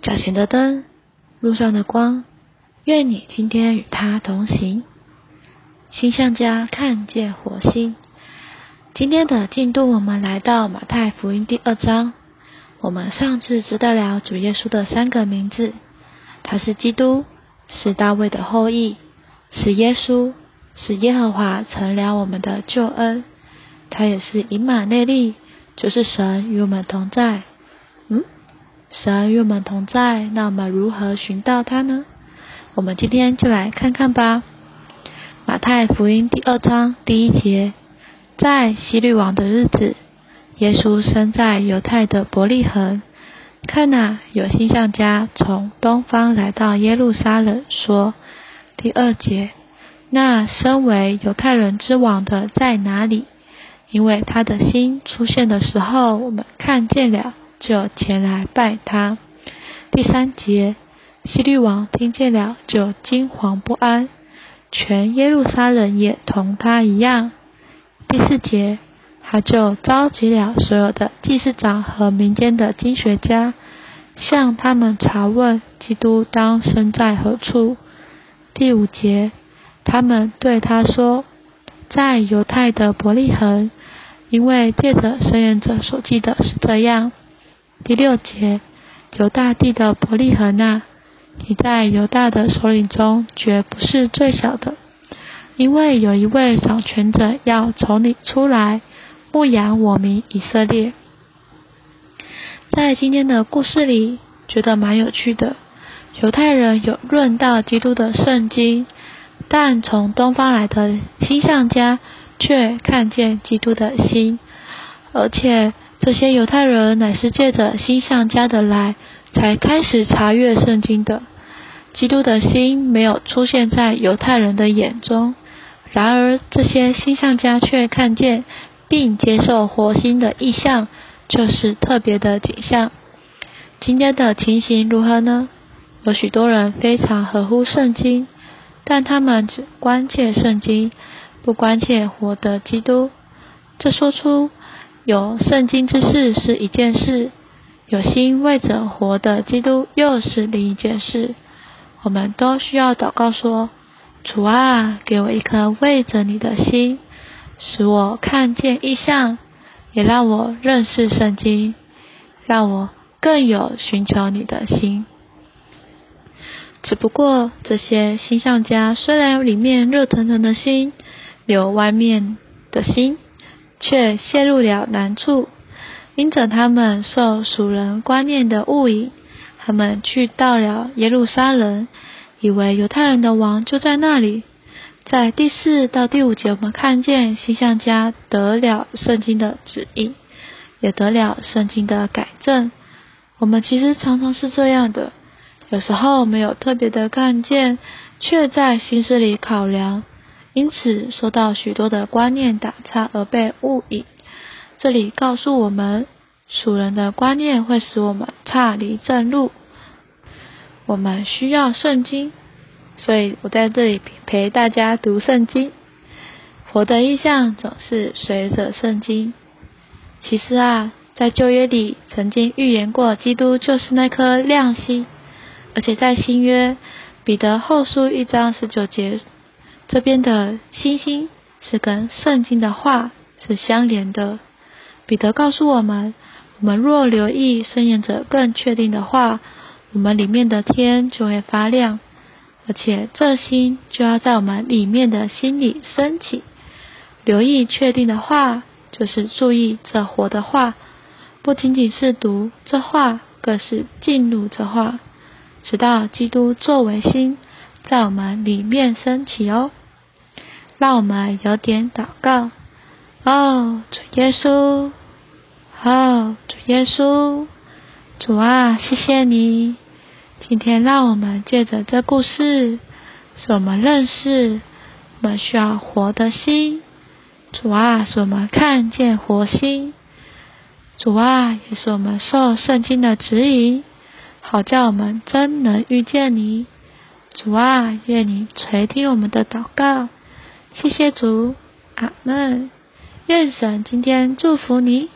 脚前的灯，路上的光，愿你今天与他同行。星象家看见火星。今天的进度，我们来到马太福音第二章。我们上次知道了主耶稣的三个名字，他是基督，是大卫的后裔，是耶稣，是耶和华成了我们的救恩。他也是以马内利，就是神与我们同在。嗯，神与我们同在，那我们如何寻到他呢？我们今天就来看看吧。马太福音第二章第一节，在希律王的日子，耶稣生在犹太的伯利恒。看哪，有星象家从东方来到耶路撒冷，说：第二节，那身为犹太人之王的在哪里？因为他的心出现的时候，我们看见了，就前来拜他。第三节，希律王听见了，就惊惶不安，全耶路撒冷也同他一样。第四节，他就召集了所有的祭司长和民间的经学家，向他们查问基督当生在何处。第五节，他们对他说，在犹太的伯利恒。因为借着申言者所记的是这样。第六节，犹大地的伯利恒啊，你在犹大的首领中绝不是最小的，因为有一位掌权者要从你出来牧养我民以色列。在今天的故事里，觉得蛮有趣的。犹太人有论到基督的圣经，但从东方来的星象家。却看见基督的心，而且这些犹太人乃是借着星象家的来，才开始查阅圣经的。基督的心没有出现在犹太人的眼中，然而这些星象家却看见并接受火星的意象，就是特别的景象。今天的情形如何呢？有许多人非常合乎圣经，但他们只关切圣经。不关切活的基督，这说出有圣经之事是一件事，有心为着活的基督又是另一件事。我们都需要祷告说：“主啊，给我一颗为着你的心，使我看见异象，也让我认识圣经，让我更有寻求你的心。”只不过这些星象家虽然里面热腾腾的心。有外面的心，却陷入了难处。因着他们受属人观念的误引，他们去到了耶路撒冷，以为犹太人的王就在那里。在第四到第五节，我们看见星象家得了圣经的指引，也得了圣经的改正。我们其实常常是这样的，有时候没有特别的看见，却在心思里考量。因此，受到许多的观念打岔而被误引。这里告诉我们，属人的观念会使我们差离正路。我们需要圣经，所以我在这里陪大家读圣经。佛的意象总是随着圣经。其实啊，在旧约里曾经预言过，基督就是那颗亮星，而且在新约彼得后书一章十九节。这边的星星是跟圣经的话是相连的。彼得告诉我们，我们若留意圣言者更确定的话，我们里面的天就会发亮，而且这星就要在我们里面的心里升起。留意确定的话，就是注意这活的话，不仅仅是读这话，更是进入这话，直到基督作为心。在我们里面升起哦，让我们有点祷告。哦，主耶稣，哦，主耶稣，主啊，谢谢你，今天让我们借着这故事，使我们认识我们需要活的心，主啊，使我们看见活心，主啊，也是我们受圣经的指引，好叫我们真能遇见你。主啊，愿你垂听我们的祷告，谢谢主，阿门。愿神今天祝福你。